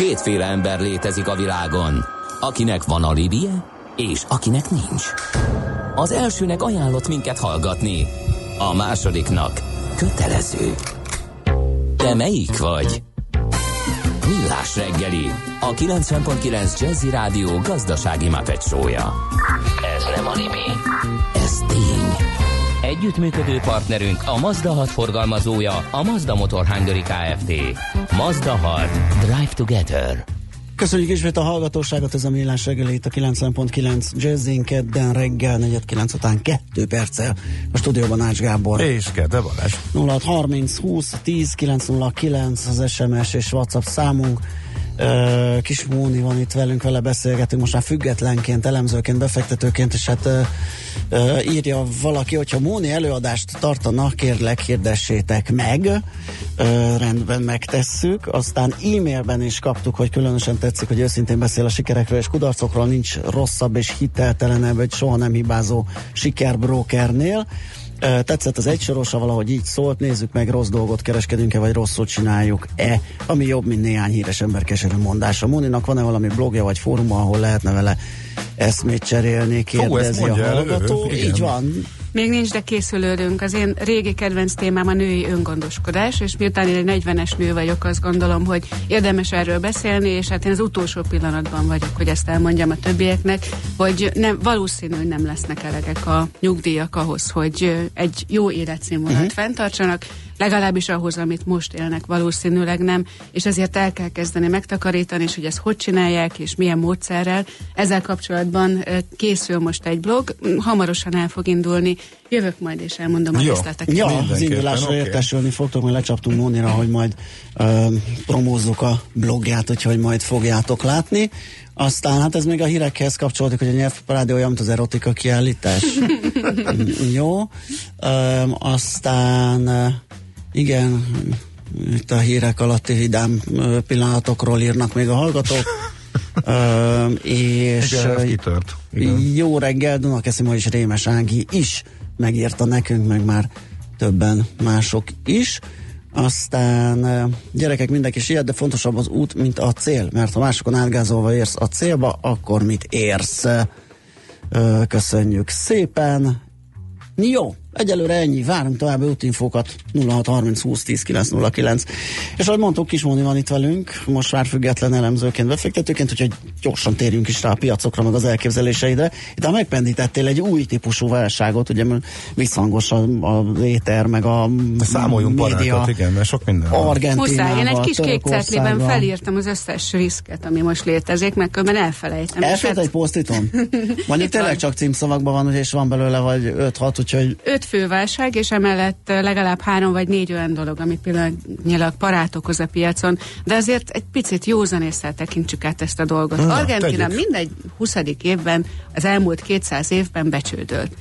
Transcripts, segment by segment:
Kétféle ember létezik a világon, akinek van alibije, és akinek nincs. Az elsőnek ajánlott minket hallgatni, a másodiknak kötelező. Te melyik vagy? Millás reggeli, a 90.9 Jazzy Rádió gazdasági mapetsója. Ez nem animi, ez tény. Együttműködő partnerünk a Mazda 6 forgalmazója, a Mazda Motor Hungary Kft. Mazda 6. Drive Together. Köszönjük ismét a hallgatóságot, ez a Millás reggeli itt a 90.9 Jazzin kedden reggel 49 után 2 perccel a stúdióban Ács Gábor. És Kede Balázs. 0630 20 10 909 az SMS és WhatsApp számunk. Kis Móni van itt velünk, vele beszélgetünk most már függetlenként, elemzőként, befektetőként, és hát írja valaki, hogyha Móni előadást tartana, kérlek hirdessétek meg, rendben megtesszük, aztán e-mailben is kaptuk, hogy különösen tetszik, hogy őszintén beszél a sikerekről és kudarcokról, nincs rosszabb és hiteltelenebb, vagy soha nem hibázó sikerbrókernél. Tetszett az egysorosa, valahogy így szólt, nézzük meg, rossz dolgot kereskedünk-e, vagy rosszot csináljuk-e, ami jobb, mint néhány híres ember keserű mondása. Muninak van-e valami blogja vagy fóruma, ahol lehetne vele eszmét cserélni, kérdezi Hú, a hallgató. Így van, még nincs, de készülődünk. Az én régi kedvenc témám a női öngondoskodás, és miután én egy 40-es nő vagyok, azt gondolom, hogy érdemes erről beszélni, és hát én az utolsó pillanatban vagyok, hogy ezt elmondjam a többieknek, hogy nem, valószínű, hogy nem lesznek elegek a nyugdíjak ahhoz, hogy egy jó életszínvonalat uh-huh. fenntartsanak, legalábbis ahhoz, amit most élnek, valószínűleg nem, és ezért el kell kezdeni megtakarítani, és hogy ezt hogy csinálják, és milyen módszerrel. Ezzel kapcsolatban készül most egy blog, hamarosan el fog indulni, jövök majd és elmondom a részleteket. Ja, az indulásra okay. értesülni fogtok, mert lecsaptunk Mónira, hogy majd ö, promózzuk a blogját, úgyhogy majd fogjátok látni. Aztán hát ez még a hírekhez kapcsolódik, hogy a nyelvparádi olyan, mint az erotika kiállítás. Jó. Ö, aztán igen, itt a hírek alatti vidám pillanatokról írnak még a hallgatók. Uh, és Igen, Igen. jó reggel, Dunakeszima és Rémes Ági is megírta nekünk, meg már többen mások is. Aztán gyerekek, mindenki siet, de fontosabb az út, mint a cél, mert ha másokon átgázolva érsz a célba, akkor mit érsz? Köszönjük szépen! Jó, Egyelőre ennyi, várunk további útinfókat 0630 20 10 909. És ahogy mondtuk, Kismóni van itt velünk, most már független elemzőként, befektetőként, úgyhogy gyorsan térjünk is rá a piacokra, meg az elképzeléseidre. Itt a megpendítettél egy új típusú válságot, ugye visszhangos a, a éter, meg a számoljunk média, barátot, igen, mert sok minden van. Muszáj, én egy kis kék cetlében felírtam az összes riszket, ami most létezik, meg különben elfelejtem. Elfelejt egy posztiton? Mondjuk tényleg csak címszavakban van, és van belőle vagy 5-6, úgyhogy öt főválság, és emellett legalább három vagy négy olyan dolog, ami pillanatnyilag parát okoz a piacon, de azért egy picit józanésszel tekintsük át ezt a dolgot. Na, Argentina tegyük. mindegy 20. évben, az elmúlt 200 évben becsődölt.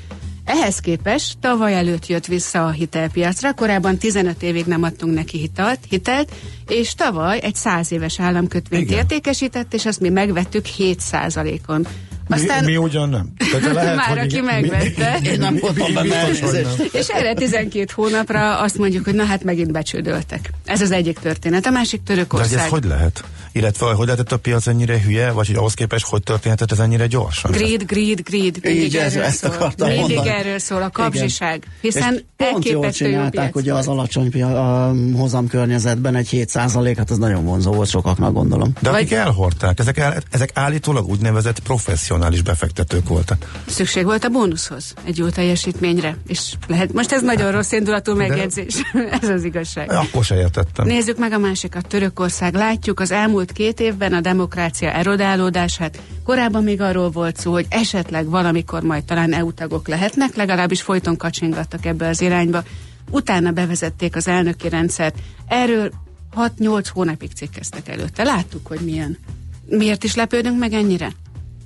Ehhez képest tavaly előtt jött vissza a hitelpiacra, korábban 15 évig nem adtunk neki hitelt, hitelt és tavaly egy 100 éves államkötvényt Igen. értékesített, és azt mi megvettük 7 on aztán... Mi, mi ugyan nem. Tehát lehet, Már hogy aki megvette. Én nem voltam benne. És erre 12 hónapra azt mondjuk, hogy na hát megint becsődöltek. Ez az egyik történet. A másik Törökország. De ez hogy lehet? Illetve hogy lehetett a piac ennyire hülye, vagy hogy ahhoz képest hogy történhetett ez ennyire gyorsan? Greed, greed, greed. Mindig Így ez, ezt akartam Mindig mondani. erről szól a kapzsiság. Hiszen és pont jól csinálták, hogy az alacsony a hozam környezetben egy 7 hát az nagyon vonzó volt sokaknak gondolom. De akik vagy... elhordták, ezek, el, ezek állítólag úgynevezett professzionális befektetők voltak. Szükség volt a bónuszhoz, egy jó teljesítményre. És lehet, most ez nagyon rossz indulatú megjegyzés. ez az igazság. Akkor se értettem. Nézzük meg a másikat. Törökország. Látjuk az elmúlt elmúlt két évben a demokrácia erodálódását. Korábban még arról volt szó, hogy esetleg valamikor majd talán EU tagok lehetnek, legalábbis folyton kacsingattak ebbe az irányba. Utána bevezették az elnöki rendszert. Erről 6-8 hónapig cikkeztek előtte. Láttuk, hogy milyen. Miért is lepődünk meg ennyire?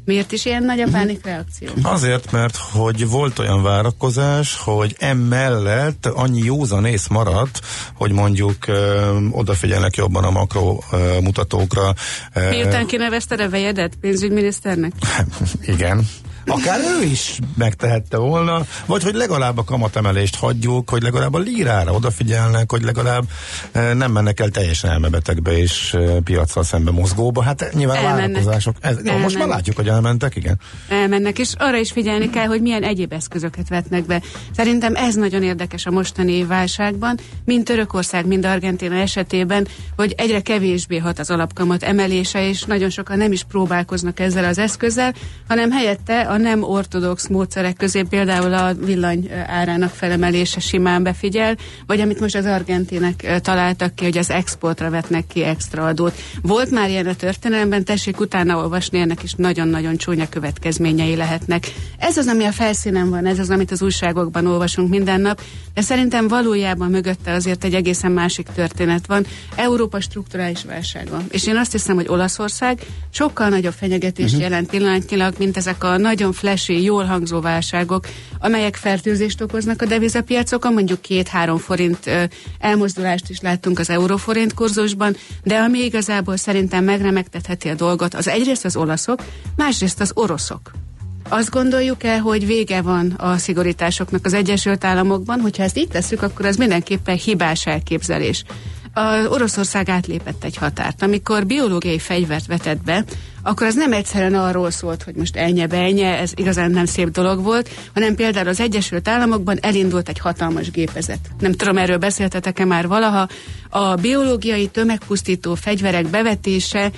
Miért is ilyen nagy a mhm. pánikreakció? Azért, mert hogy volt olyan várakozás, hogy emellett annyi józanész maradt, hogy mondjuk ö, odafigyelnek jobban a makro ö, mutatókra. Miután kinevezted a vejedet pénzügyminiszternek? Igen. Akár ő is megtehette volna, vagy hogy legalább a kamatemelést hagyjuk, hogy legalább a lírára odafigyelnek, hogy legalább e, nem mennek el teljesen elmebetegbe és e, piacsal szembe mozgóba. Hát nyilván elmennek. várakozások. Ez, jó, most már látjuk, hogy elmentek, igen. Elmennek, és arra is figyelni kell, hogy milyen egyéb eszközöket vetnek be. Szerintem ez nagyon érdekes a mostani válságban, mind Törökország, mind Argentina esetében, hogy egyre kevésbé hat az alapkamat emelése, és nagyon sokan nem is próbálkoznak ezzel az eszközzel, hanem helyette a nem ortodox módszerek közé például a villany árának felemelése simán befigyel, vagy amit most az argentinek találtak ki, hogy az exportra vetnek ki extra adót. Volt már ilyen a történelemben, tessék utána olvasni, ennek is nagyon-nagyon csúnya következményei lehetnek. Ez az, ami a felszínen van, ez az, amit az újságokban olvasunk minden nap, de szerintem valójában mögötte azért egy egészen másik történet van. Európa strukturális válsága. És én azt hiszem, hogy Olaszország sokkal nagyobb fenyegetést uh-huh. jelent pillanatnyilag, mint ezek a nagyon flashy, jól hangzó válságok, amelyek fertőzést okoznak a devizapiacokon, mondjuk két-három forint elmozdulást is láttunk az euróforint kurzusban, de ami igazából szerintem megremegtetheti a dolgot, az egyrészt az olaszok, másrészt az oroszok. Azt gondoljuk el, hogy vége van a szigorításoknak az Egyesült Államokban, hogyha ezt így tesszük, akkor az mindenképpen hibás elképzelés. A Oroszország átlépett egy határt. Amikor biológiai fegyvert vetett be, akkor az nem egyszerűen arról szólt, hogy most elnye benye, ez igazán nem szép dolog volt, hanem például az Egyesült Államokban elindult egy hatalmas gépezet. Nem tudom, erről beszéltetek-e már valaha. A biológiai tömegpusztító fegyverek bevetése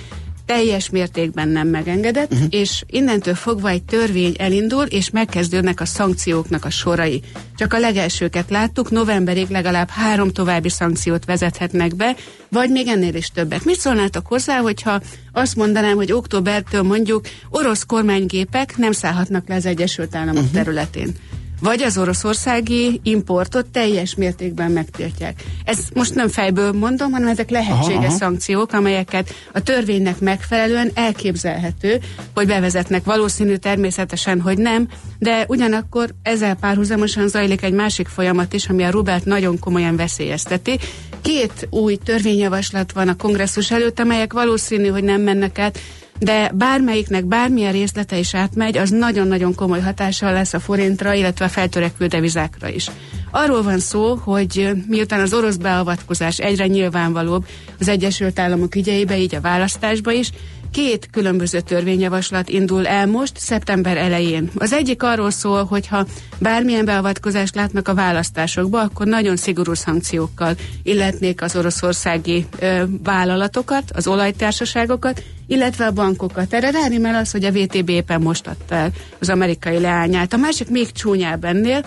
teljes mértékben nem megengedett, uh-huh. és innentől fogva egy törvény elindul, és megkezdődnek a szankcióknak a sorai. Csak a legelsőket láttuk, novemberig legalább három további szankciót vezethetnek be, vagy még ennél is többet. Mit szólnátok hozzá, hogyha azt mondanám, hogy októbertől mondjuk orosz kormánygépek nem szállhatnak le az Egyesült Államok uh-huh. területén? Vagy az oroszországi importot teljes mértékben megtiltják. Ez most nem fejből mondom, hanem ezek lehetséges aha, aha. szankciók, amelyeket a törvénynek megfelelően elképzelhető, hogy bevezetnek. Valószínű természetesen, hogy nem, de ugyanakkor ezzel párhuzamosan zajlik egy másik folyamat is, ami a Rubelt nagyon komolyan veszélyezteti. Két új törvényjavaslat van a kongresszus előtt, amelyek valószínű, hogy nem mennek át de bármelyiknek bármilyen részlete is átmegy, az nagyon-nagyon komoly hatással lesz a forintra, illetve a feltörekvő devizákra is. Arról van szó, hogy miután az orosz beavatkozás egyre nyilvánvalóbb az Egyesült Államok ügyeibe, így a választásba is, két különböző törvényjavaslat indul el most, szeptember elején. Az egyik arról szól, hogy ha bármilyen beavatkozást látnak a választásokba, akkor nagyon szigorú szankciókkal illetnék az oroszországi ö, vállalatokat, az olajtársaságokat, illetve a bankokat. Erre rárimel az, hogy a VTB éppen most adta el az amerikai leányát. A másik még csúnyább ennél,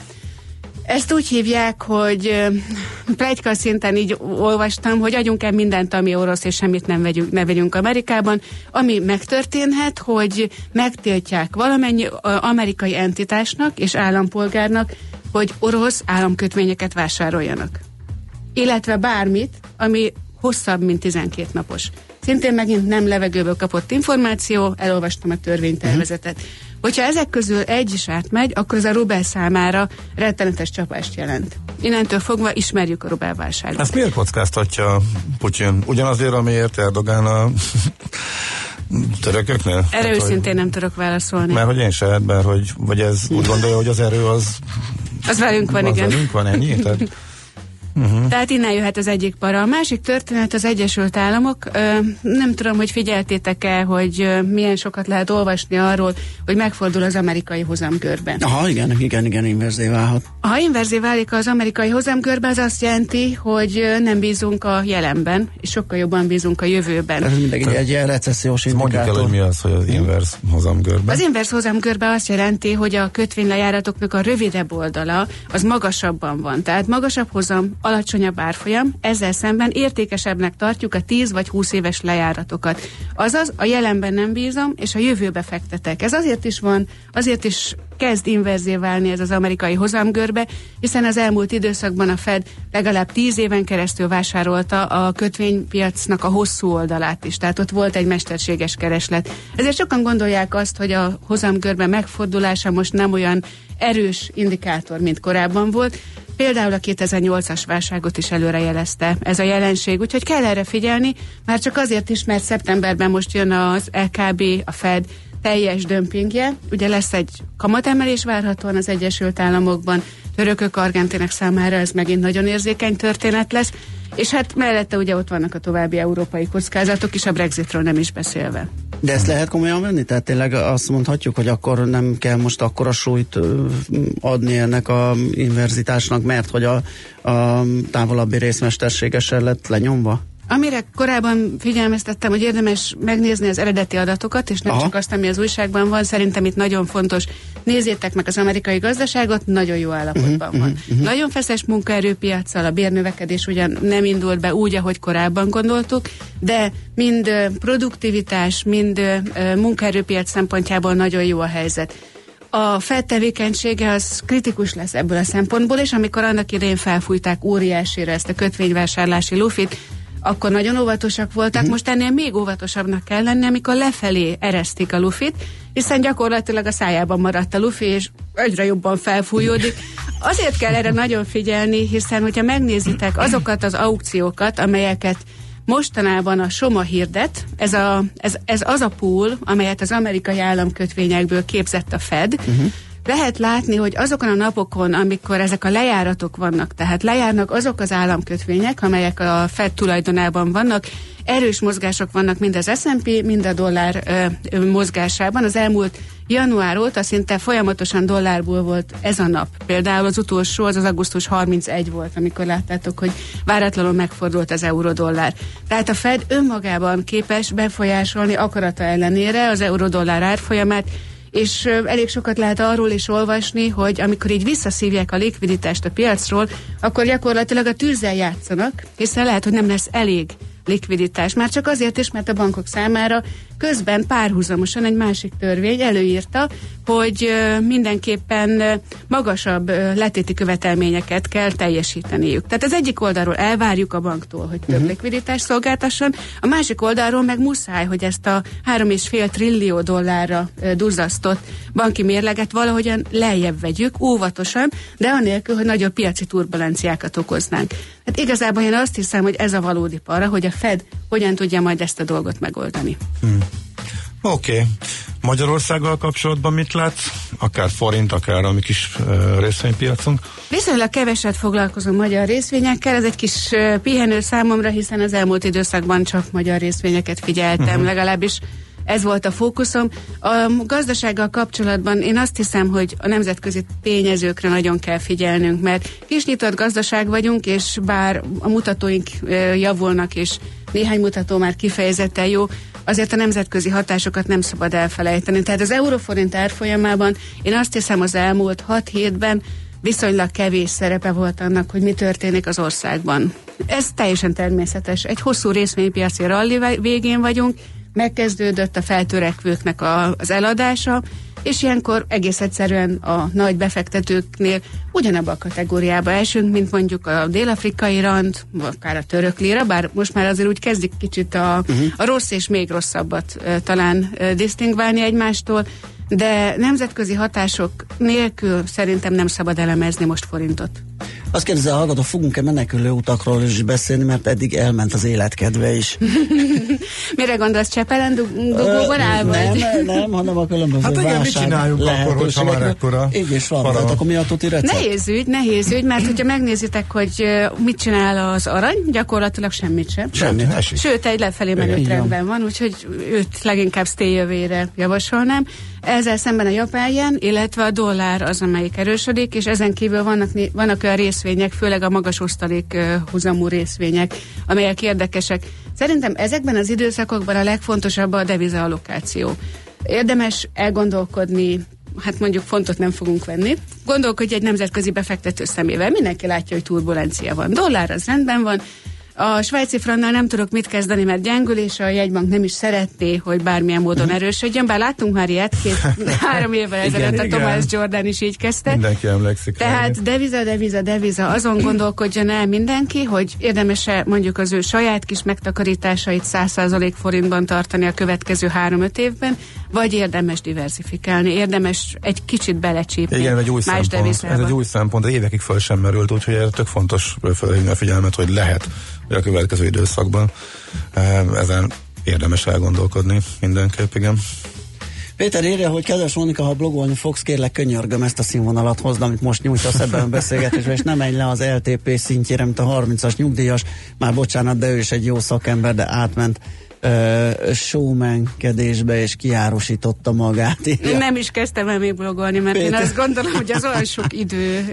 ezt úgy hívják, hogy plegyka szinten így olvastam, hogy adjunk el mindent, ami orosz, és semmit nem vegyünk, ne vegyünk Amerikában. Ami megtörténhet, hogy megtiltják valamennyi amerikai entitásnak és állampolgárnak, hogy orosz államkötvényeket vásároljanak. Illetve bármit, ami hosszabb, mint 12 napos. Szintén megint nem levegőből kapott információ, elolvastam a törvénytervezetet. Uh-huh. Hogyha ezek közül egy is átmegy, akkor az a rubel számára rettenetes csapást jelent. Innentől fogva ismerjük a rubel válságot. Ezt miért kockáztatja Putyin? Ugyanazért, amiért Erdogán a törököknél? Erre hát, őszintén nem tudok válaszolni. Mert hogy én se, mert hogy, vagy ez úgy gondolja, hogy az erő az... Az velünk van, az igen. velünk van, ennyi? Tehát, Uh-huh. Tehát innen jöhet az egyik para. A másik történet az Egyesült Államok. Ö, nem tudom, hogy figyeltétek-e, hogy ö, milyen sokat lehet olvasni arról, hogy megfordul az amerikai hozamkörbe. Aha, igen, igen, igen, inverzé válhat. Ha inverzé válik az amerikai hozamkörbe, az azt jelenti, hogy nem bízunk a jelenben, és sokkal jobban bízunk a jövőben. Ez mindegy egy ilyen recessziós indikátor. Mondjuk el, hogy mi az, hogy az inverse hozamkörbe. Az inverse hozamkörbe azt jelenti, hogy a kötvénylejáratoknak a rövidebb oldala az magasabban van. Tehát magasabb hozam, alacsonyabb árfolyam, ezzel szemben értékesebbnek tartjuk a 10 vagy 20 éves lejáratokat. Azaz a jelenben nem bízom, és a jövőbe fektetek. Ez azért is van, azért is kezd inverzé válni ez az amerikai hozamgörbe, hiszen az elmúlt időszakban a Fed legalább 10 éven keresztül vásárolta a kötvénypiacnak a hosszú oldalát is, tehát ott volt egy mesterséges kereslet. Ezért sokan gondolják azt, hogy a hozamgörbe megfordulása most nem olyan erős indikátor, mint korábban volt, Például a 2008-as válságot is előrejelezte ez a jelenség, úgyhogy kell erre figyelni, már csak azért is, mert szeptemberben most jön az LKB, a Fed, teljes dömpingje. Ugye lesz egy kamatemelés várhatóan az Egyesült Államokban, törökök, argentinek számára ez megint nagyon érzékeny történet lesz, és hát mellette ugye ott vannak a további európai kockázatok is, a Brexitről nem is beszélve. De ezt lehet komolyan venni? Tehát tényleg azt mondhatjuk, hogy akkor nem kell most akkora súlyt adni ennek a inverzitásnak, mert hogy a, a távolabbi részmesterségesen lett lenyomva? Amire korábban figyelmeztettem, hogy érdemes megnézni az eredeti adatokat, és nem Aha. csak azt, ami az újságban van, szerintem itt nagyon fontos. Nézzétek meg az amerikai gazdaságot, nagyon jó állapotban uh-huh, van. Uh-huh. Nagyon feszes munkaerőpiacsal, a bérnövekedés ugyan nem indult be úgy, ahogy korábban gondoltuk, de mind produktivitás, mind munkaerőpiac szempontjából nagyon jó a helyzet a Fed tevékenysége az kritikus lesz ebből a szempontból, és amikor annak idején felfújták óriásira ezt a kötvényvásárlási lufit, akkor nagyon óvatosak voltak, mm. most ennél még óvatosabbnak kell lenni, amikor lefelé eresztik a lufit, hiszen gyakorlatilag a szájában maradt a lufi, és egyre jobban felfújódik. Azért kell erre nagyon figyelni, hiszen hogyha megnézitek azokat az aukciókat, amelyeket mostanában a Soma hirdet, ez, a, ez, ez az a pool, amelyet az amerikai államkötvényekből képzett a Fed, uh-huh lehet látni, hogy azokon a napokon, amikor ezek a lejáratok vannak, tehát lejárnak azok az államkötvények, amelyek a Fed tulajdonában vannak, erős mozgások vannak mind az S&P, mind a dollár ö, mozgásában. Az elmúlt január óta szinte folyamatosan dollárból volt ez a nap. Például az utolsó, az az augusztus 31 volt, amikor láttátok, hogy váratlanul megfordult az euró-dollár. Tehát a Fed önmagában képes befolyásolni akarata ellenére az euró-dollár árfolyamát, és elég sokat lehet arról is olvasni, hogy amikor így visszaszívják a likviditást a piacról, akkor gyakorlatilag a tűzzel játszanak, hiszen lehet, hogy nem lesz elég likviditás. Már csak azért is, mert a bankok számára közben párhuzamosan egy másik törvény előírta, hogy mindenképpen magasabb letéti követelményeket kell teljesíteniük. Tehát az egyik oldalról elvárjuk a banktól, hogy több uh-huh. likviditást szolgáltasson, a másik oldalról meg muszáj, hogy ezt a 3,5 trillió dollárra duzzasztott banki mérleget valahogyan lejjebb vegyük, óvatosan, de anélkül, hogy nagyobb piaci turbulenciákat okoznánk. Hát igazából én azt hiszem, hogy ez a valódi para, hogy a Fed hogyan tudja majd ezt a dolgot megoldani. Hmm. Oké. Okay. Magyarországgal kapcsolatban mit látsz? Akár forint, akár a mi kis uh, részvénypiacunk? Viszonylag keveset foglalkozom magyar részvényekkel, ez egy kis uh, pihenő számomra, hiszen az elmúlt időszakban csak magyar részvényeket figyeltem, uh-huh. legalábbis ez volt a fókuszom. A gazdasággal kapcsolatban én azt hiszem, hogy a nemzetközi tényezőkre nagyon kell figyelnünk, mert kis nyitott gazdaság vagyunk, és bár a mutatóink javulnak, és néhány mutató már kifejezetten jó, azért a nemzetközi hatásokat nem szabad elfelejteni. Tehát az euróforint árfolyamában én azt hiszem az elmúlt 6 hétben viszonylag kevés szerepe volt annak, hogy mi történik az országban. Ez teljesen természetes. Egy hosszú részvénypiaci ralli végén vagyunk, megkezdődött a feltörekvőknek a, az eladása, és ilyenkor egész egyszerűen a nagy befektetőknél ugyanabba a kategóriába esünk, mint mondjuk a dél-afrikai rand, vagy akár a török lira, bár most már azért úgy kezdik kicsit a, uh-huh. a rossz és még rosszabbat uh, talán uh, disztingválni egymástól, de nemzetközi hatások nélkül szerintem nem szabad elemezni most forintot. Azt kérdezi a hallgató, fogunk-e menekülő utakról is beszélni, mert eddig elment az életkedve is. Mire gondolsz, Csepelen dugóban áll Nem, nem, nem, hanem a különböző Hát igen, mit csináljunk akkor, hogyha már ekkora Így is van, tehát akkor mi a tuti recept? Nehéz ügy, nehéz ügy, mert hogyha megnézitek, hogy mit csinál az arany, gyakorlatilag semmit sem. Semmi, Sőt, egy lefelé menő trendben van, úgyhogy őt leginkább stay jövőre javasolnám. Ezzel szemben a japán illetve a dollár az, amelyik erősödik, és ezen kívül vannak, vannak olyan részvények, főleg a magas osztalék huzamú részvények, amelyek érdekesek. Szerintem ezekben az időszakokban a legfontosabb a devizaallokáció. Érdemes elgondolkodni hát mondjuk fontot nem fogunk venni. Gondolkodj egy nemzetközi befektető szemével. Mindenki látja, hogy turbulencia van. Dollár az rendben van, a svájci frannál nem tudok mit kezdeni, mert gyengül, és a jegybank nem is szeretné, hogy bármilyen módon mhm. erősödjön, bár láttunk már ilyet, két, három évvel ezelőtt a Thomas Jordan is így kezdte. Mindenki emlékszik. Tehát rá. deviza, deviza, deviza, azon gondolkodjon el mindenki, hogy érdemes-e mondjuk az ő saját kis megtakarításait 100% forintban tartani a következő három-öt évben, vagy érdemes diversifikálni, érdemes egy kicsit belecsípni Igen, egy új más szempont, Ez egy új szempont, de évekig föl sem merült, úgyhogy ez tök fontos felhívni a figyelmet, hogy lehet a következő időszakban. Ezen érdemes elgondolkodni mindenképp, igen. Péter írja, hogy kedves Monika, ha blogolni fogsz, kérlek könyörgöm ezt a színvonalat hozd, amit most nyújtasz ebben a beszélgetésben, és nem menj le az LTP szintjére, mint a 30-as nyugdíjas. Már bocsánat, de ő is egy jó szakember, de átment uh, showmankedésbe, és kiárosította magát. Én nem is kezdtem el még blogolni, mert Péter. én azt gondolom, hogy az olyan sok idő.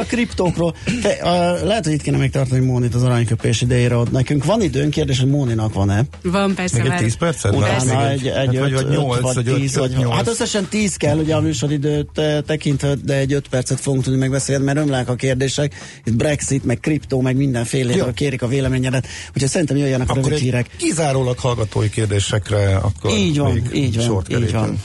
a kriptókról. Te, uh, lehet, hogy itt kéne még tartani Mónit az aranyköpés idejére ott nekünk. Van időn, kérdés, hogy Móninak van-e? Van, persze. Még egy 10 percet? Utána egy, egy, hát, öt, vagy, 8, vagy, 10, vagy, vagy Hát összesen 10 kell, ugye a műsoridőt tekintve, de egy 5 percet fogunk tudni megbeszélni, mert ömlák a kérdések. Itt Brexit, meg kriptó, meg mindenféle kérik a véleményedet. Úgyhogy szerintem jöjjenek a rövid hírek. Kizárólag hallgatói kérdésekre akkor így van, így van, így van.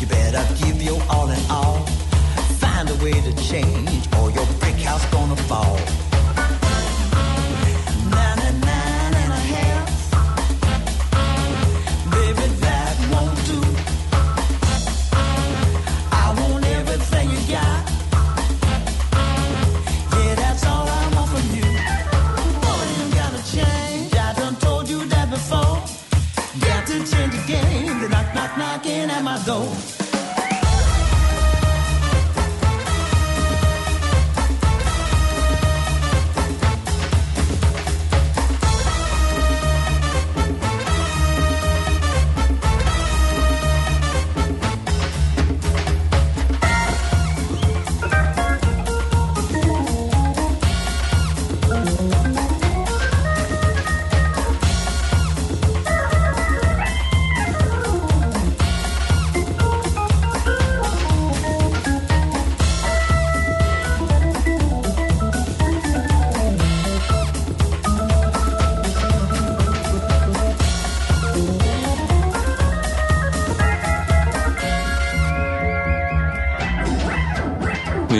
You better give your all in all. Find a way to change, or your brick house gonna fall. knocking at my door.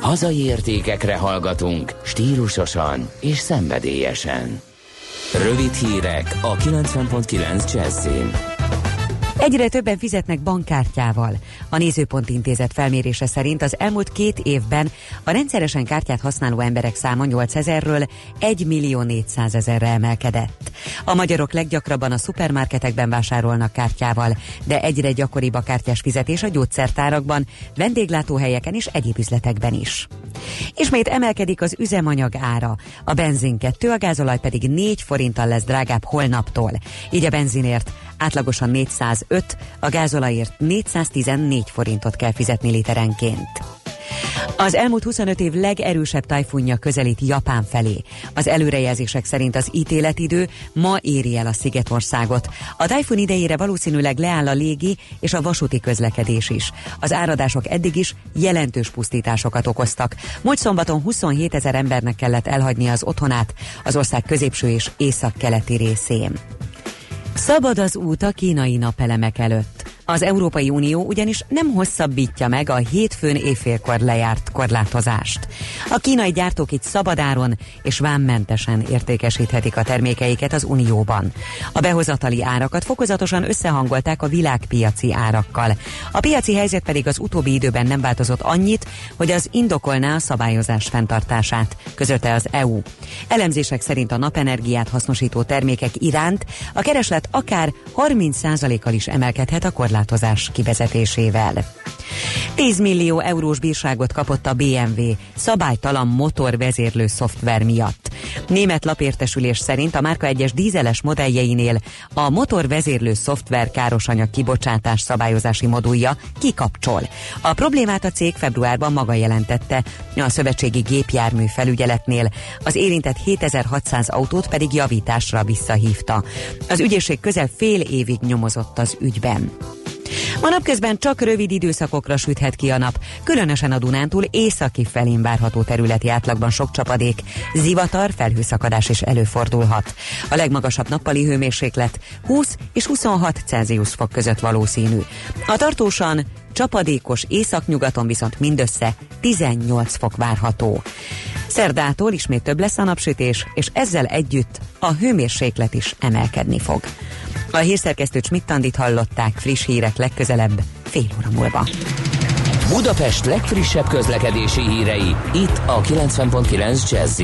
Hazai értékekre hallgatunk, stílusosan és szenvedélyesen. Rövid hírek a 90.9 Jazzin. Egyre többen fizetnek bankkártyával. A Nézőpont Intézet felmérése szerint az elmúlt két évben a rendszeresen kártyát használó emberek száma 8 ezerről 1 millió 400 ezerre emelkedett. A magyarok leggyakrabban a szupermarketekben vásárolnak kártyával, de egyre gyakoribb a kártyás fizetés a gyógyszertárakban, vendéglátóhelyeken és egyéb üzletekben is. Ismét emelkedik az üzemanyag ára, a benzin 2, a gázolaj pedig 4 forinttal lesz drágább holnaptól. Így a benzinért átlagosan 405, a gázolajért 414 forintot kell fizetni literenként. Az elmúlt 25 év legerősebb tajfunja közelít Japán felé. Az előrejelzések szerint az ítéletidő ma éri el a Szigetországot. A tajfun idejére valószínűleg leáll a légi és a vasúti közlekedés is. Az áradások eddig is jelentős pusztításokat okoztak. Múlt szombaton 27 ezer embernek kellett elhagyni az otthonát az ország középső és észak-keleti részén. Szabad az út a kínai napelemek előtt. Az Európai Unió ugyanis nem hosszabbítja meg a hétfőn éjfélkor lejárt korlátozást. A kínai gyártók itt szabadáron és vámmentesen értékesíthetik a termékeiket az Unióban. A behozatali árakat fokozatosan összehangolták a világpiaci árakkal. A piaci helyzet pedig az utóbbi időben nem változott annyit, hogy az indokolná a szabályozás fenntartását, közölte az EU. Elemzések szerint a napenergiát hasznosító termékek iránt a kereslet akár 30%-kal is emelkedhet a korlátozás korlátozás kivezetésével. 10 millió eurós bírságot kapott a BMW szabálytalan motorvezérlő szoftver miatt. Német lapértesülés szerint a márka egyes dízeles modelljeinél a motorvezérlő szoftver károsanyag kibocsátás szabályozási modulja kikapcsol. A problémát a cég februárban maga jelentette, a szövetségi gépjármű felügyeletnél az érintett 7600 autót pedig javításra visszahívta. Az ügyészség közel fél évig nyomozott az ügyben. Ma napközben csak rövid időszakokra süthet ki a nap, különösen a Dunántúl északi felén várható területi átlagban sok csapadék, zivatar, felhőszakadás is előfordulhat. A legmagasabb nappali hőmérséklet 20 és 26 Celsius fok között valószínű. A tartósan csapadékos északnyugaton viszont mindössze 18 fok várható. Szerdától ismét több lesz a napsütés, és ezzel együtt a hőmérséklet is emelkedni fog. A hírszerkesztő Csmittandit hallották friss hírek legközelebb fél óra múlva. Budapest legfrissebb közlekedési hírei itt a 90.9 jazz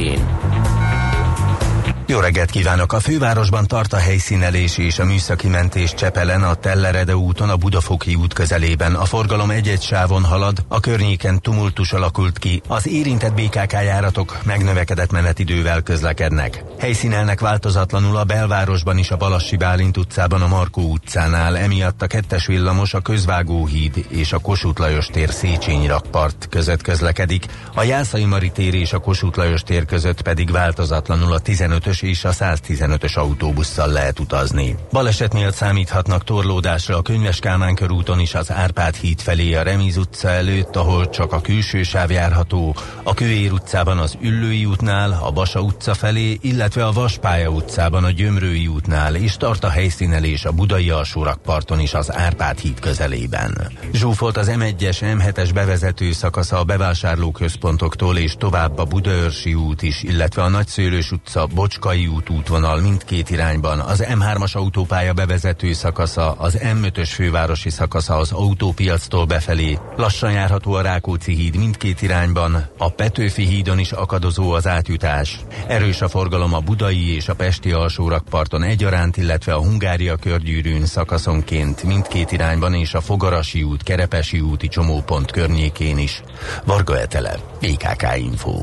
jó reggelt kívánok! A fővárosban tart a helyszínelés és a műszaki mentés Csepelen, a Tellerede úton, a Budafoki út közelében. A forgalom egy-egy sávon halad, a környéken tumultus alakult ki. Az érintett BKK járatok megnövekedett menetidővel közlekednek. Helyszínelnek változatlanul a belvárosban is a Balassi Bálint utcában, a Markó utcánál, emiatt a kettes villamos a Közvágóhíd és a Kossuth Lajos tér Széchenyi rakpart között közlekedik, a Jászai Mari tér és a Kossuth Lajos tér között pedig változatlanul a 15 5-ös és a 115-ös autóbusszal lehet utazni. Baleset miatt számíthatnak torlódásra a Könyves Kálmán körúton is az Árpád híd felé a Remiz utca előtt, ahol csak a külső sáv járható, a Kőér utcában az Üllői útnál, a Basa utca felé, illetve a Vaspálya utcában a Gyömrői útnál, és tart a helyszínelés a Budai alsórakparton is az Árpád híd közelében. Zsúfolt az M1-es, M7-es bevezető szakasza a bevásárlóközpontoktól és tovább a Budaörsi út is, illetve a Nagyszőlős utca, Bocska Bocskai út útvonal mindkét irányban, az M3-as autópálya bevezető szakasza, az M5-ös fővárosi szakasza az autópiactól befelé, lassan járható a Rákóczi híd mindkét irányban, a Petőfi hídon is akadozó az átjutás. Erős a forgalom a Budai és a Pesti alsórakparton egyaránt, illetve a Hungária körgyűrűn szakaszonként mindkét irányban és a Fogarasi út, Kerepesi úti csomópont környékén is. Varga Etele, BKK Info.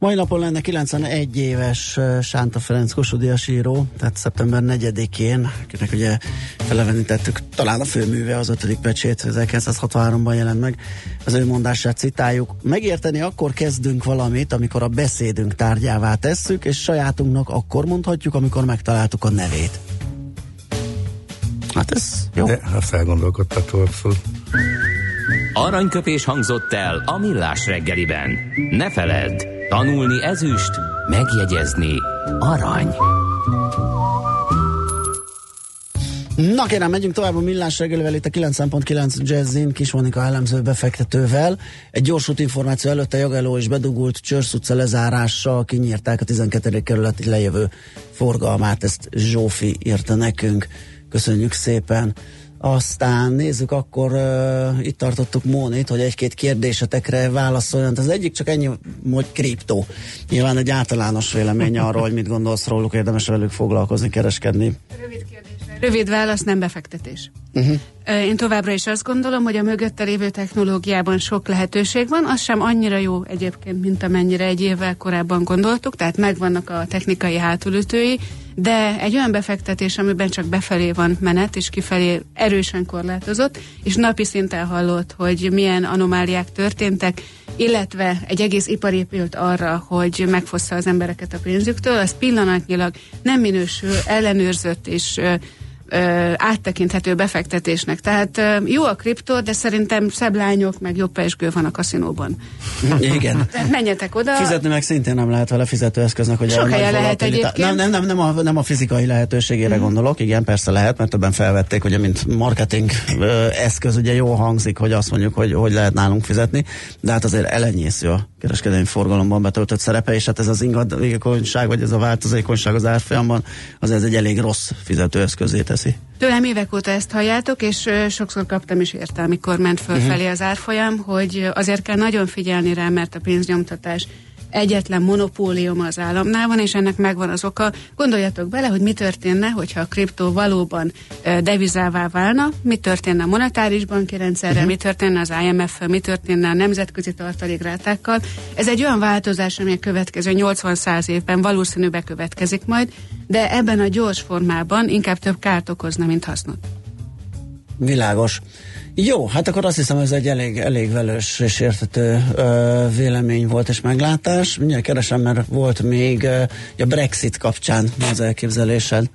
Mai napon lenne 91 éves Sánta Ferenc Kossuth író, tehát szeptember 4-én, akinek ugye felevenítettük talán a főműve, az ötödik pecsét, 1963-ban jelent meg. Az ő mondását citáljuk. Megérteni akkor kezdünk valamit, amikor a beszédünk tárgyává tesszük, és sajátunknak akkor mondhatjuk, amikor megtaláltuk a nevét. Hát ez jó. De azt elgondolkodtató abszolút. Aranyköpés hangzott el a millás reggeliben. Ne feledd, tanulni ezüst, megjegyezni arany. Na kérem, megyünk tovább a millás reggelivel itt a 9.9 Jazzin Kis Monika elemző befektetővel. Egy gyors információ előtte Jageló és bedugult Csörsz utca lezárással kinyírták a 12. kerületi lejövő forgalmát, ezt Zsófi írta nekünk. Köszönjük szépen. Aztán nézzük, akkor uh, itt tartottuk Mónit, hogy egy-két kérdésetekre válaszoljon. Az egyik csak ennyi, hogy kriptó. Nyilván egy általános vélemény arról, hogy mit gondolsz róluk, érdemes velük foglalkozni, kereskedni. Rövid kérdésre. Rövid válasz, nem befektetés. Uh-huh. Én továbbra is azt gondolom, hogy a mögötte lévő technológiában sok lehetőség van, az sem annyira jó egyébként, mint amennyire egy évvel korábban gondoltuk, tehát megvannak a technikai hátulütői, de egy olyan befektetés, amiben csak befelé van menet, és kifelé erősen korlátozott, és napi szinten hallott, hogy milyen anomáliák történtek, illetve egy egész ipar épült arra, hogy megfossza az embereket a pénzüktől, az pillanatnyilag nem minősül ellenőrzött és áttekinthető befektetésnek. Tehát jó a kriptó, de szerintem szebb lányok, meg jobb pesgő van a kaszinóban. Igen. Tehát menjetek oda. Fizetni meg szintén nem lehet vele fizetőeszköznek, hogy Sok helyen lehet egyébként. Nem, nem, nem, nem, a, nem a fizikai lehetőségére mm. gondolok, igen, persze lehet, mert többen felvették, ugye, mint marketing ö, eszköz, ugye jó hangzik, hogy azt mondjuk, hogy hogy lehet nálunk fizetni, de hát azért elenyésző a kereskedelmi forgalomban betöltött szerepe, és hát ez az ingadékonyság, vagy ez a változékonyság az árfolyamban, az ez egy elég rossz fizetőeszközé teszi. Tőlem évek óta ezt halljátok, és sokszor kaptam is érte, amikor ment fölfelé az árfolyam, hogy azért kell nagyon figyelni rá, mert a pénznyomtatás egyetlen monopólium az államnál van, és ennek megvan az oka. Gondoljatok bele, hogy mi történne, hogyha a kriptó valóban devizává válna, mi történne a monetáris banki rendszerrel, uh-huh. mi történne az IMF-fel, mi történne a nemzetközi tartalékrátákkal. Ez egy olyan változás, ami a következő 80-100 évben valószínű bekövetkezik majd, de ebben a gyors formában inkább több kárt okozna, mint hasznot. Világos. Jó, hát akkor azt hiszem, ez egy elég, elég velős és értető ö, vélemény volt és meglátás. Mindjárt keresem, mert volt még ö, a Brexit kapcsán az elképzelésed.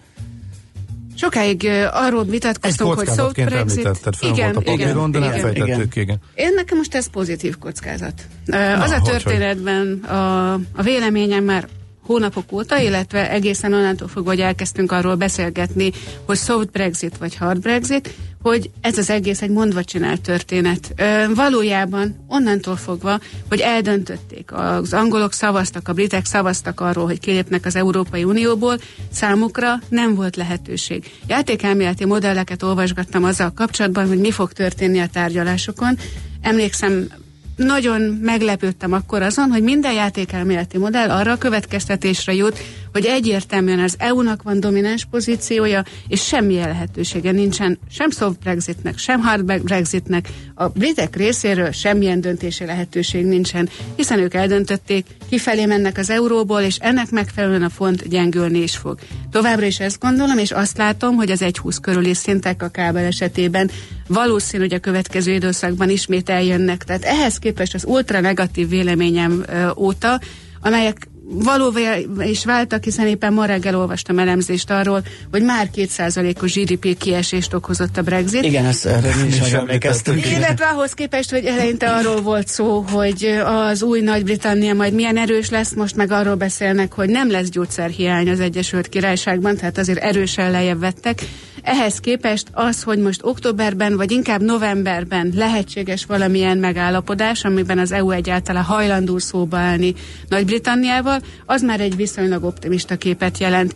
Sokáig uh, arról Egy vitatkoztunk, hogy soft Brexit. fenn volt a papíron, de nem igen. fejtettük, igen. Én nekem most ez pozitív kockázat. Uh, az a hogy, történetben a, a véleményem már hónapok óta, illetve egészen onnantól fogva, hogy elkezdtünk arról beszélgetni, hogy soft Brexit vagy hard Brexit, hogy ez az egész egy mondva csinált történet. Ö, valójában onnantól fogva, hogy eldöntötték, az angolok szavaztak, a britek szavaztak arról, hogy kilépnek az Európai Unióból, számukra nem volt lehetőség. Játékelméleti modelleket olvasgattam azzal kapcsolatban, hogy mi fog történni a tárgyalásokon. Emlékszem, nagyon meglepődtem akkor azon, hogy minden játékelméleti modell arra a következtetésre jut, hogy egyértelműen az EU-nak van domináns pozíciója, és semmilyen lehetősége nincsen sem soft Brexitnek, sem hard Brexitnek. A britek részéről semmilyen döntési lehetőség nincsen, hiszen ők eldöntötték, kifelé mennek az euróból, és ennek megfelelően a font gyengülni is fog. Továbbra is ezt gondolom, és azt látom, hogy az 1,20 körüli szintek a kábel esetében valószínű, hogy a következő időszakban ismét eljönnek. Tehát ehhez képest az ultra negatív véleményem ö, óta, amelyek valóvá is váltak, hiszen éppen ma reggel olvastam elemzést arról, hogy már 2%-os GDP kiesést okozott a Brexit. Igen, ezt erre mi is emlékeztünk. Illetve ahhoz képest, hogy eleinte arról volt szó, hogy az új Nagy-Britannia majd milyen erős lesz, most meg arról beszélnek, hogy nem lesz gyógyszerhiány az Egyesült Királyságban, tehát azért erősen lejjebb vettek. Ehhez képest az, hogy most októberben, vagy inkább novemberben lehetséges valamilyen megállapodás, amiben az EU egyáltalán hajlandó szóba állni Nagy-Britanniával, az már egy viszonylag optimista képet jelent.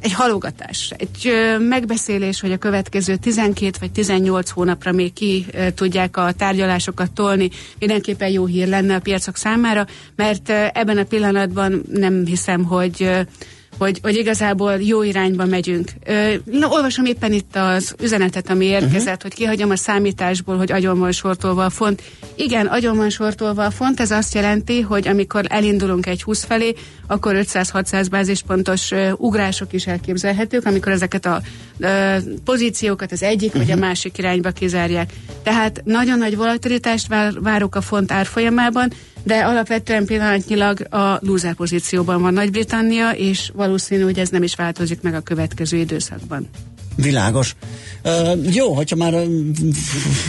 Egy halogatás, egy megbeszélés, hogy a következő 12 vagy 18 hónapra még ki tudják a tárgyalásokat tolni, mindenképpen jó hír lenne a piacok számára, mert ebben a pillanatban nem hiszem, hogy hogy, hogy igazából jó irányba megyünk. Ö, na, olvasom éppen itt az üzenetet, ami érkezett, uh-huh. hogy kihagyom a számításból, hogy agyon van sortolva a font. Igen, agyon van sortolva a font, ez azt jelenti, hogy amikor elindulunk egy 20 felé, akkor 500-600 bázispontos ö, ugrások is elképzelhetők, amikor ezeket a ö, pozíciókat az egyik uh-huh. vagy a másik irányba kizárják. Tehát nagyon nagy volatilitást vár, várok a font árfolyamában, de alapvetően pillanatnyilag a loser pozícióban van Nagy-Britannia, és valószínű, hogy ez nem is változik meg a következő időszakban. Világos. Uh, jó, hogyha már uh,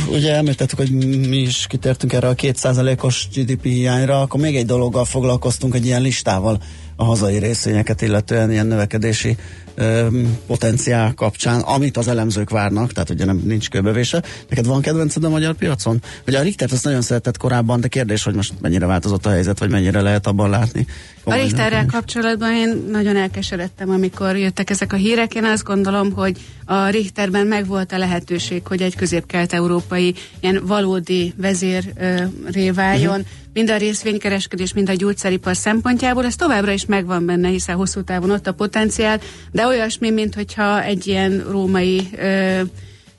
ugye említettük, hogy mi is kitértünk erre a kétszázalékos GDP hiányra, akkor még egy dologgal foglalkoztunk, egy ilyen listával a hazai részvényeket, illetően ilyen növekedési uh, potenciál kapcsán, amit az elemzők várnak, tehát ugye nem nincs kőbevése. Neked van kedvenced a magyar piacon? Ugye a Richtert azt nagyon szeretett korábban, de kérdés, hogy most mennyire változott a helyzet, vagy mennyire lehet abban látni. A Richterrel kapcsolatban én nagyon elkeseredtem, amikor jöttek ezek a hírek. Én azt gondolom, hogy a Richterben megvolt a lehetőség, hogy egy közép-kelet-európai ilyen valódi vezérré váljon, uh-huh. mind a részvénykereskedés, mind a gyógyszeripar szempontjából. Ez továbbra is megvan benne, hiszen hosszú távon ott a potenciál, de olyasmi, mint hogyha egy ilyen római ö,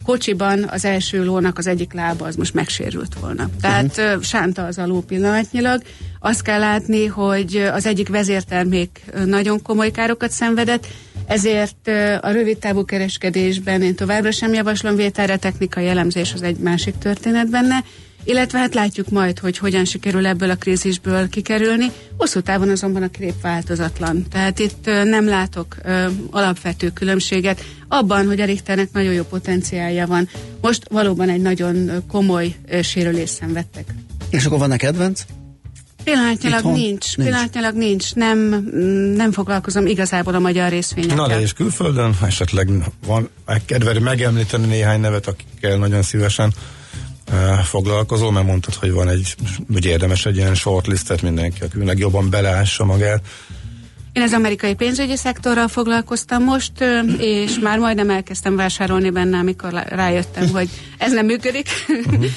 kocsiban az első lónak az egyik lába az most megsérült volna. Tehát uh-huh. sánta az a ló pillanatnyilag. Azt kell látni, hogy az egyik vezértermék nagyon komoly károkat szenvedett, ezért a rövid távú kereskedésben én továbbra sem javaslom vételre, technikai elemzés az egy másik történet benne, illetve hát látjuk majd, hogy hogyan sikerül ebből a krízisből kikerülni. Hosszú távon azonban a kép változatlan. Tehát itt nem látok ö, alapvető különbséget abban, hogy a Richternek nagyon jó potenciálja van. Most valóban egy nagyon komoly ö, sérülést szenvedtek. És akkor van-e kedvenc? Pillanatnyilag nincs, Nincs. nincs. Pillanatnyilag nincs. Nem, mm, nem foglalkozom igazából a magyar részvényekkel. Na de és külföldön esetleg van kedved megemlíteni néhány nevet, akikkel nagyon szívesen foglalkozol, mert mondtad, hogy van egy, hogy érdemes egy ilyen shortlistet mindenki, aki legjobban beleássa magát. Én az amerikai pénzügyi szektorral foglalkoztam most, és már majdnem elkezdtem vásárolni benne, amikor rájöttem, hogy ez nem működik.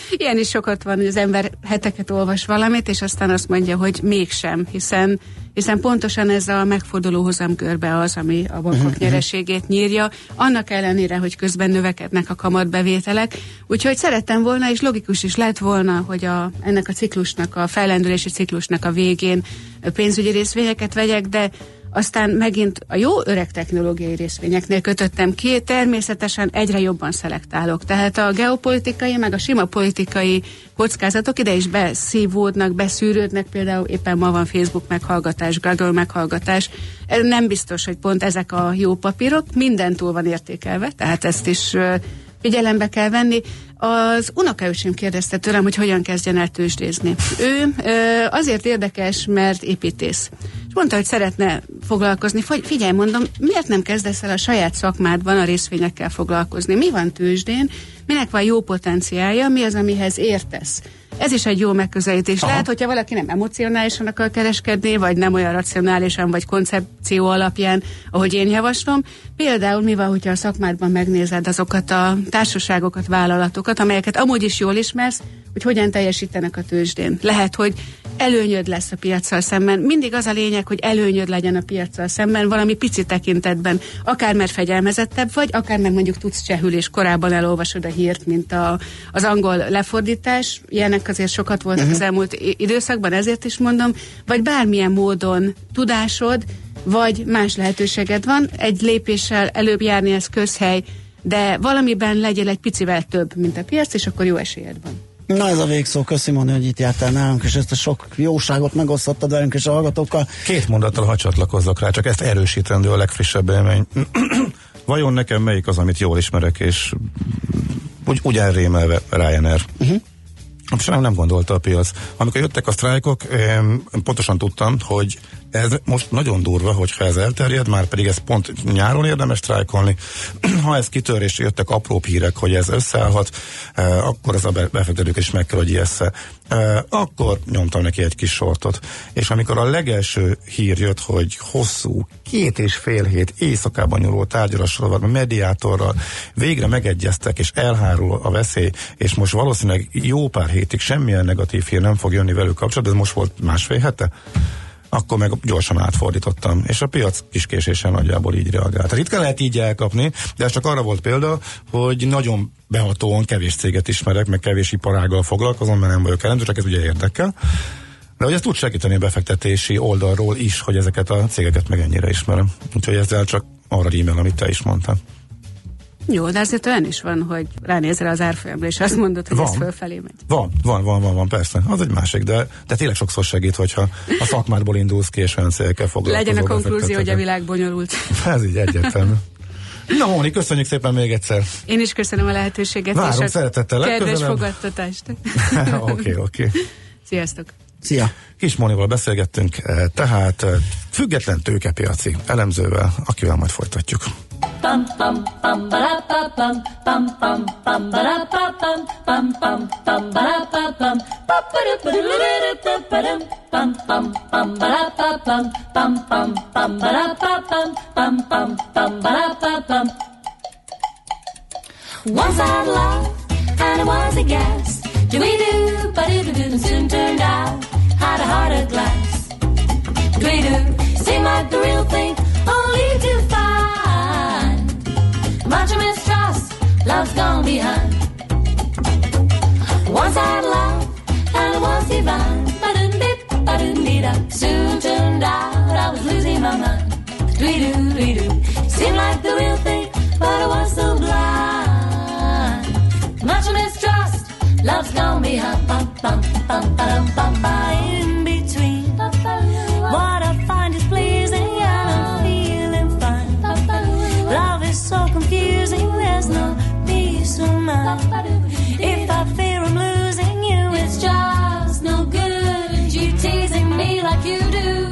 Ilyen is sokat van, hogy az ember heteket olvas valamit, és aztán azt mondja, hogy mégsem, hiszen hiszen pontosan ez a megforduló hozamkörbe az, ami a bankok nyereségét nyírja, annak ellenére, hogy közben növekednek a kamatbevételek. Úgyhogy szerettem volna, és logikus is lett volna, hogy a, ennek a ciklusnak, a fellendülési ciklusnak a végén pénzügyi részvényeket vegyek, de aztán megint a jó öreg technológiai részvényeknél kötöttem ki, természetesen egyre jobban szelektálok. Tehát a geopolitikai, meg a sima politikai kockázatok ide is beszívódnak, beszűrődnek, például éppen ma van Facebook meghallgatás, Google meghallgatás. Nem biztos, hogy pont ezek a jó papírok, minden túl van értékelve, tehát ezt is figyelembe kell venni. Az unokaöcsém kérdezte tőlem, hogy hogyan kezdjen el tőzsdézni. Ő ö, azért érdekes, mert építész. És mondta, hogy szeretne foglalkozni. Figyelj, mondom, miért nem kezdesz el a saját szakmádban a részvényekkel foglalkozni? Mi van tőzsdén? Minek van jó potenciálja? Mi az, amihez értesz? Ez is egy jó megközelítés. Aha. Lehet, hogyha valaki nem emocionálisan akar kereskedni, vagy nem olyan racionálisan, vagy koncepció alapján, ahogy én javaslom. Például mi van, hogyha a szakmádban megnézed azokat a társaságokat, vállalatokat, amelyeket amúgy is jól ismersz, hogy hogyan teljesítenek a tőzsdén. Lehet, hogy előnyöd lesz a piacsal szemben. Mindig az a lényeg, hogy előnyöd legyen a piacsal szemben, valami pici tekintetben. Akár mert fegyelmezettebb vagy, akár mert mondjuk tudsz csehül, és korábban elolvasod a hírt, mint a, az angol lefordítás. Ilyenek azért sokat voltak uh-huh. az elmúlt időszakban, ezért is mondom. Vagy bármilyen módon tudásod, vagy más lehetőséged van. Egy lépéssel előbb járni ez közhely, de valamiben legyél egy picivel több, mint a piac, és akkor jó esélyed van. Na ez a végszó, köszi Moni, hogy itt jártál nálunk, és ezt a sok jóságot megosztottad velünk és a hallgatókkal. Két mondattal, ha csatlakozzak rá, csak ezt erősítendő a legfrissebb élmény. Vajon nekem melyik az, amit jól ismerek, és úgy, úgy elrémelve Ryanair. Uh-huh. Sajnálom nem gondolta a piac. Amikor jöttek a sztrájkok, pontosan tudtam, hogy ez most nagyon durva, hogyha ez elterjed, már pedig ez pont nyáron érdemes sztrájkolni. ha ez kitör és jöttek apró hírek, hogy ez összeállhat, eh, akkor ez a befektetők is meg kell, hogy ijessze. Eh, akkor nyomtam neki egy kis sortot. És amikor a legelső hír jött, hogy hosszú, két és fél hét éjszakában nyúló tárgyalásról, mediátorral végre megegyeztek, és elhárul a veszély, és most valószínűleg jó pár hétig semmilyen negatív hír nem fog jönni velük kapcsolatban, ez most volt másfél hete, akkor meg gyorsan átfordítottam, és a piac kis késéssel nagyjából így reagált. Ritkán lehet így elkapni, de ez csak arra volt példa, hogy nagyon behatóan kevés céget ismerek, meg kevés iparággal foglalkozom, mert nem vagyok jelentős, csak ez ugye érdekel. De hogy ez tud segíteni a befektetési oldalról is, hogy ezeket a cégeket meg ennyire ismerem. Úgyhogy ezzel csak arra rímel, amit te is mondtál. Jó, de azért olyan is van, hogy ránézel az árfolyamra, és azt mondod, hogy van. ez fölfelé megy. Van, van, van, van, van, persze. Az egy másik, de, de tényleg sokszor segít, hogyha a szakmádból indulsz ki, és olyan célkel foglalkozol. Legyen a konklúzió, hogy a világ bonyolult. Ez így egyértelmű. Na, Móni, köszönjük szépen még egyszer. Én is köszönöm a lehetőséget. Várunk és a szeretettel Kedves fogadtatást. Oké, oké. Okay, okay. Sziasztok. Szia! Kis Mónival beszélgettünk, eh, tehát eh, független tőkepiaci elemzővel, akivel majd folytatjuk. Pam pam pam ba pa pam. Pam pam pam ba pa pam. Pam pam pam ba pa pam. Pa pa pam pam pam pam ba pa pam. Pam pam pam ba pa pam. Pam pam pam ba pa pam. Once I loved and it was a guess. Do we do, but it soon turned out. Had a heart of glass. Do we do seem like the real thing, only to find much mistrust, love's gone behind. Once I had love and it was divine, but didn't dip, but didn't need Soon turned out I was losing my mind. Do we do, do we do seem like the real thing, but I was so blind. Much mistrust. Love's gone behind, bum, bum, bum, bum, bum, bum, If I fear I'm losing you, it's just no good. You teasing me like you do.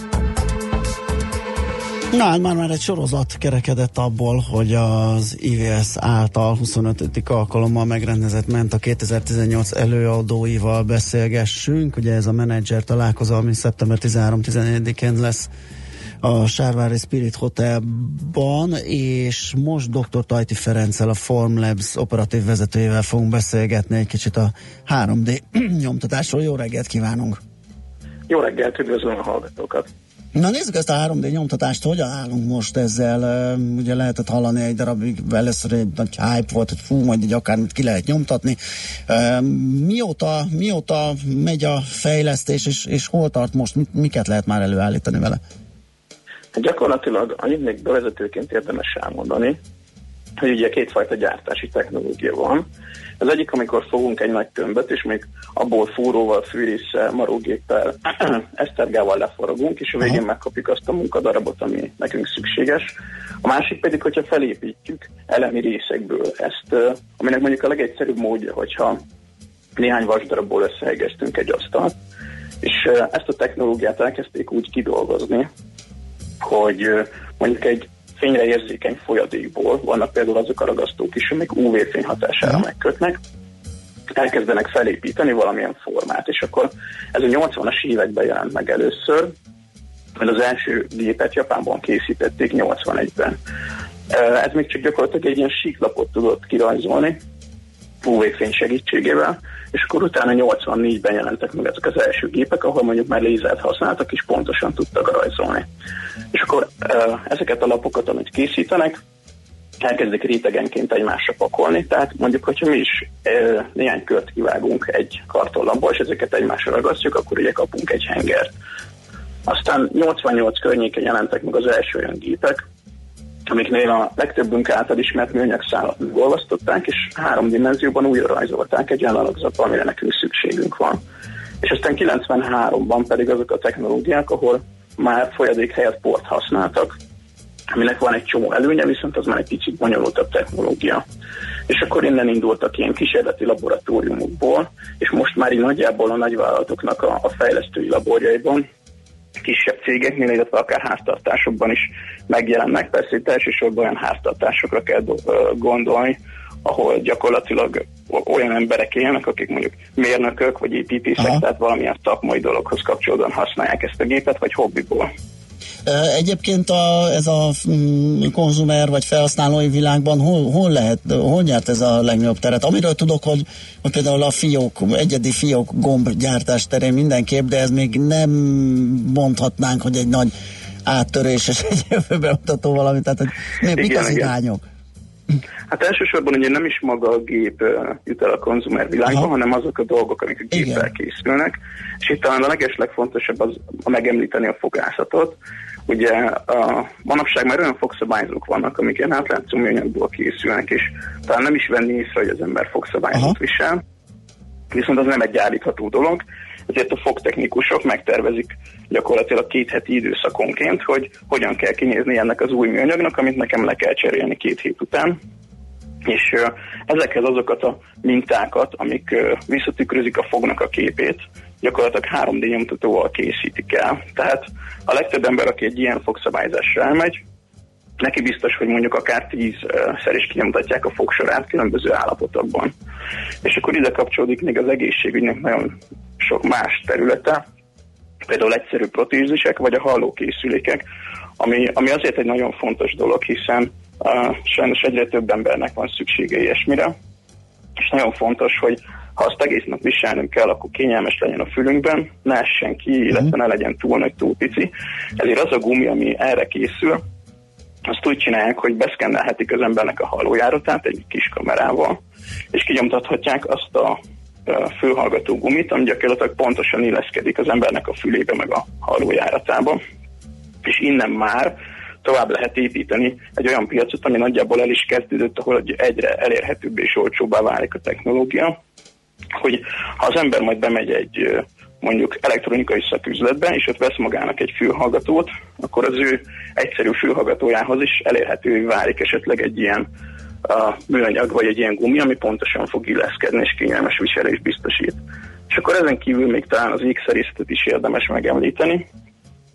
Na, hát már, már egy sorozat kerekedett abból, hogy az IVS által 25. alkalommal megrendezett ment a 2018 előadóival beszélgessünk. Ugye ez a menedzser találkozó, ami szeptember 13-14-én lesz a Sárvári Spirit Hotelban, és most dr. Tajti Ferenccel, a Formlabs operatív vezetőjével fogunk beszélgetni egy kicsit a 3D nyomtatásról. Jó reggelt kívánunk! Jó reggelt, üdvözlöm a hallgatókat! Na nézzük ezt a 3D nyomtatást, hogyan állunk most ezzel? Ugye lehetett hallani egy darabig, először egy nagy hype volt, hogy fú, majd így akármit ki lehet nyomtatni. Mióta, mióta megy a fejlesztés, és, és hol tart most, miket lehet már előállítani vele? Hát gyakorlatilag annyit még bevezetőként érdemes elmondani, hogy ugye kétfajta gyártási technológia van. Az egyik, amikor fogunk egy nagy tömböt, és még abból fúróval, fűrésszel, marógéppel, esztergával leforogunk, és a végén megkapjuk azt a munkadarabot, ami nekünk szükséges. A másik pedig, hogyha felépítjük elemi részekből ezt, aminek mondjuk a legegyszerűbb módja, hogyha néhány vasdarabból összehegeztünk egy asztalt, és ezt a technológiát elkezdték úgy kidolgozni, hogy mondjuk egy fényre érzékeny folyadékból, vannak például azok a ragasztók is, amik UV-fény hatására megkötnek, elkezdenek felépíteni valamilyen formát, és akkor ez a 80-as években jelent meg először, mert az első gépet Japánban készítették 81-ben. Ez még csak gyakorlatilag egy ilyen síklapot tudott kirajzolni, UV-fény segítségével, és akkor utána 84-ben jelentek meg ezek az első gépek, ahol mondjuk már lézert használtak, és pontosan tudtak rajzolni. És akkor ezeket a lapokat, amit készítenek, elkezdik rétegenként egymásra pakolni, tehát mondjuk, hogyha mi is e, néhány kört kivágunk egy kartonlapból, és ezeket egymásra ragasztjuk, akkor ugye kapunk egy hengert. Aztán 88 környéken jelentek meg az első olyan gépek, amiknél a legtöbbünk által ismert műanyagszálat megolvasztották, és három dimenzióban újra rajzolták egy olyan alakzatban, amire nekünk szükségünk van. És aztán 93-ban pedig azok a technológiák, ahol már folyadék helyett port használtak, aminek van egy csomó előnye, viszont az már egy kicsit bonyolultabb technológia. És akkor innen indultak ilyen kísérleti laboratóriumokból, és most már így nagyjából a nagyvállalatoknak a, a fejlesztői laborjaiban kisebb cégeknél, illetve akár háztartásokban is megjelennek. Persze itt elsősorban olyan háztartásokra kell gondolni, ahol gyakorlatilag olyan emberek élnek, akik mondjuk mérnökök vagy építészek, Aha. tehát valamilyen szakmai dologhoz kapcsolódóan használják ezt a gépet, vagy hobbiból. Egyébként a, ez a mm, konzumer vagy felhasználói világban hol, hol lehet, hol nyert ez a legnagyobb teret? Amiről tudok, hogy, hogy például a fiók, egyedi fiók gomb gyártás terén mindenképp, de ez még nem mondhatnánk, hogy egy nagy áttörés és egy jövőbe mutató valami, tehát hogy mi, mik az irányok? Hát elsősorban ugye nem is maga a gép jut el a konzumer világba, Aha. hanem azok a dolgok, amik a géppel Igen. készülnek. És itt talán a legeslegfontosabb az a megemlíteni a fogászatot. Ugye a manapság már olyan fogszabályzók vannak, amik ilyen átlátszó műanyagból készülnek, és talán nem is venni észre, hogy az ember fogszabályzót visel, viszont az nem egy állítható dolog, ezért a fogtechnikusok megtervezik gyakorlatilag két heti időszakonként, hogy hogyan kell kinézni ennek az új műanyagnak, amit nekem le kell cserélni két hét után. És ezekhez azokat a mintákat, amik visszatükrözik a fognak a képét, gyakorlatilag 3D nyomtatóval készítik el. Tehát a legtöbb ember, aki egy ilyen fogszabályzásra elmegy, neki biztos, hogy mondjuk akár tízszer is kinyomtatják a fogsorát különböző állapotokban. És akkor ide kapcsolódik még az egészségügynek nagyon sok más területe, például egyszerű protézisek, vagy a hallókészülékek, ami, ami azért egy nagyon fontos dolog, hiszen uh, sajnos egyre több embernek van szüksége ilyesmire, és nagyon fontos, hogy ha azt egész nap viselnünk kell, akkor kényelmes legyen a fülünkben, ne essen ki, illetve ne legyen túl nagy, túl pici. Ezért az a gumi, ami erre készül, azt úgy csinálják, hogy beszkennelhetik az embernek a hallójáratát egy kis kamerával, és kinyomtathatják azt a fülhallgató gumit, ami gyakorlatilag pontosan illeszkedik az embernek a fülébe meg a hallójáratába. És innen már tovább lehet építeni egy olyan piacot, ami nagyjából el is kezdődött, ahol egyre elérhetőbb és olcsóbbá válik a technológia, hogy ha az ember majd bemegy egy mondjuk elektronikai szaküzletbe, és ott vesz magának egy fülhallgatót, akkor az ő egyszerű fülhallgatójához is elérhető válik esetleg egy ilyen a műanyag vagy egy ilyen gumi, ami pontosan fog illeszkedni és kényelmes viselés biztosít. És akkor ezen kívül még talán az ékszerészet is érdemes megemlíteni,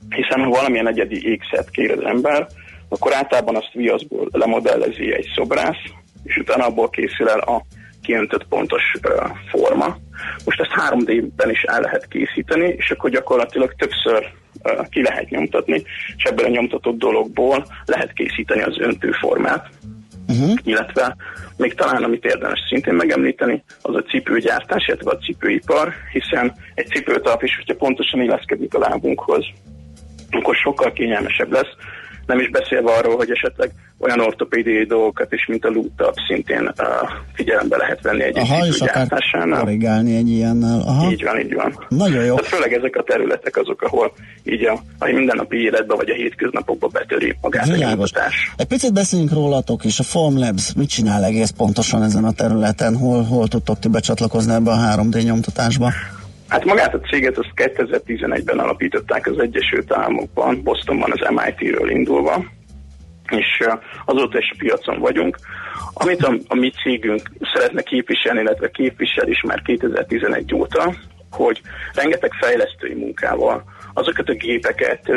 hiszen ha valamilyen egyedi ékszert kér az ember, akkor általában azt viaszból lemodellezi egy szobrász, és utána abból készül el a kiöntött pontos forma. Most ezt 3D-ben is el lehet készíteni, és akkor gyakorlatilag többször ki lehet nyomtatni, és ebből a nyomtatott dologból lehet készíteni az öntőformát. Uh-huh. Illetve még talán, amit érdemes szintén megemlíteni, az a cipőgyártás, illetve a cipőipar, hiszen egy cipőtalp is, hogyha pontosan illeszkedik a lábunkhoz, akkor sokkal kényelmesebb lesz, nem is beszélve arról, hogy esetleg olyan ortopédiai dolgokat is, mint a lútap szintén uh, figyelembe lehet venni egy Aha, és akár korrigálni egy ilyennel. Aha. Így van, így van. Nagyon jó. Tehát főleg ezek a területek azok, ahol így a, a mindennapi életben vagy a hétköznapokban betöri magát Világos. a Egy picit beszéljünk rólatok is. A Formlabs mit csinál egész pontosan ezen a területen? Hol, hol tudtok ti becsatlakozni ebbe a 3D nyomtatásba? Hát magát a céget azt 2011-ben alapították az Egyesült Államokban, Bostonban az MIT-ről indulva, és azóta is piacon vagyunk. Amit a, a mi cégünk szeretne képviselni, illetve képvisel is már 2011 óta, hogy rengeteg fejlesztői munkával azokat a gépeket,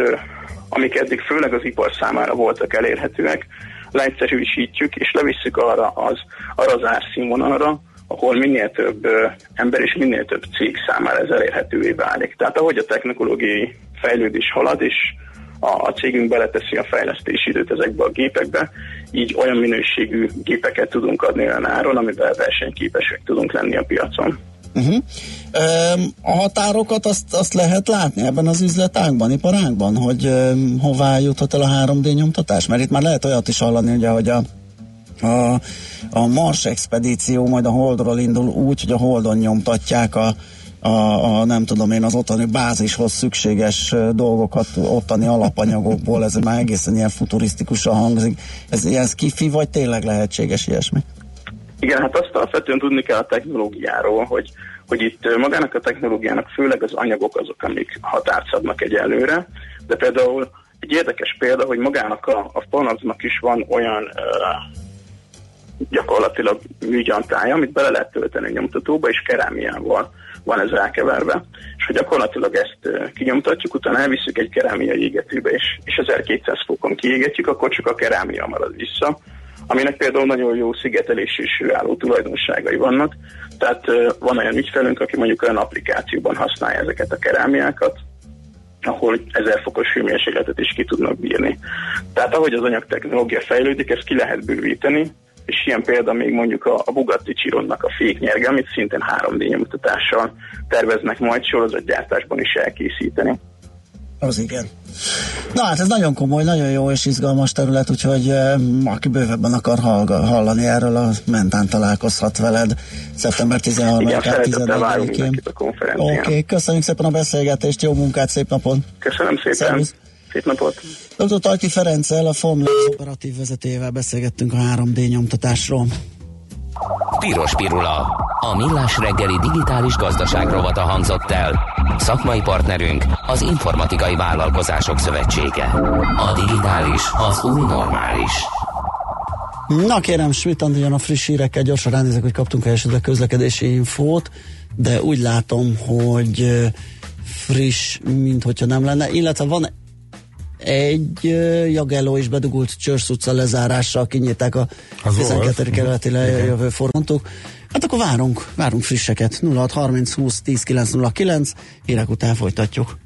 amik eddig főleg az ipar számára voltak elérhetőek, leegyszerűsítjük és levisszük arra az, arra az árszínvonalra, ahol minél több ember és minél több cég számára ez elérhetővé válik. Tehát ahogy a technológiai fejlődés halad, és a, a cégünk beleteszi a fejlesztési időt ezekbe a gépekbe, így olyan minőségű gépeket tudunk adni olyan áron, amivel versenyképesek tudunk lenni a piacon. Uh-huh. A határokat azt, azt lehet látni ebben az üzletágban, iparágban, hogy hová juthat el a 3D nyomtatás? Mert itt már lehet olyat is hallani, ugye, hogy a a, a Mars expedíció majd a Holdról indul úgy, hogy a Holdon nyomtatják a, a, a nem tudom én az ottani bázishoz szükséges dolgokat ottani alapanyagokból, ez már egészen ilyen futurisztikusan hangzik. Ez ilyen skifi, vagy tényleg lehetséges ilyesmi? Igen, hát azt alapvetően tudni kell a technológiáról, hogy, hogy itt magának a technológiának főleg az anyagok azok, amik határt szabnak egyelőre, de például egy érdekes példa, hogy magának a, a Panaxnak is van olyan uh, gyakorlatilag műgyantája, amit bele lehet tölteni nyomtatóba, és kerámiával van ez elkeverve, és hogy gyakorlatilag ezt kinyomtatjuk, utána elviszük egy kerámia égetőbe, és, és 1200 fokon kiégetjük, akkor csak a kerámia marad vissza, aminek például nagyon jó szigetelés és hőálló tulajdonságai vannak. Tehát van olyan ügyfelünk, aki mondjuk olyan applikációban használja ezeket a kerámiákat, ahol 1000 fokos hőmérsékletet is ki tudnak bírni. Tehát ahogy az anyagtechnológia fejlődik, ezt ki lehet bővíteni, és ilyen példa még mondjuk a, a Bugatti Chironnak a féknyerge, amit szintén 3D nyomtatással terveznek majd sorozatgyártásban is elkészíteni. Az igen. Na hát ez nagyon komoly, nagyon jó és izgalmas terület, úgyhogy uh, aki bővebben akar hallani erről, a mentán találkozhat veled szeptember 13-14-én. Oké, okay, köszönjük szépen a beszélgetést, jó munkát, szép napot! Köszönöm szépen! Szervusz. Szép napot! Dr. Tajki Ferenccel, a Formula operatív vezetőjével beszélgettünk a 3D nyomtatásról. Piros Pirula. A millás reggeli digitális gazdaság rovata hangzott el. Szakmai partnerünk az Informatikai Vállalkozások Szövetsége. A digitális az új normális. Na kérem, Schmidt Andrian a friss hírekkel gyorsan ránézek, hogy kaptunk el esetleg közlekedési infót, de úgy látom, hogy friss, mint hogyha nem lenne, illetve van egy Jagelló is bedugult Csörsz utca lezárással kinyitták a Az 12. kerületi lejövő fordulót. Hát akkor várunk, várunk frisseket. 0630 20 10 909, hírek után folytatjuk.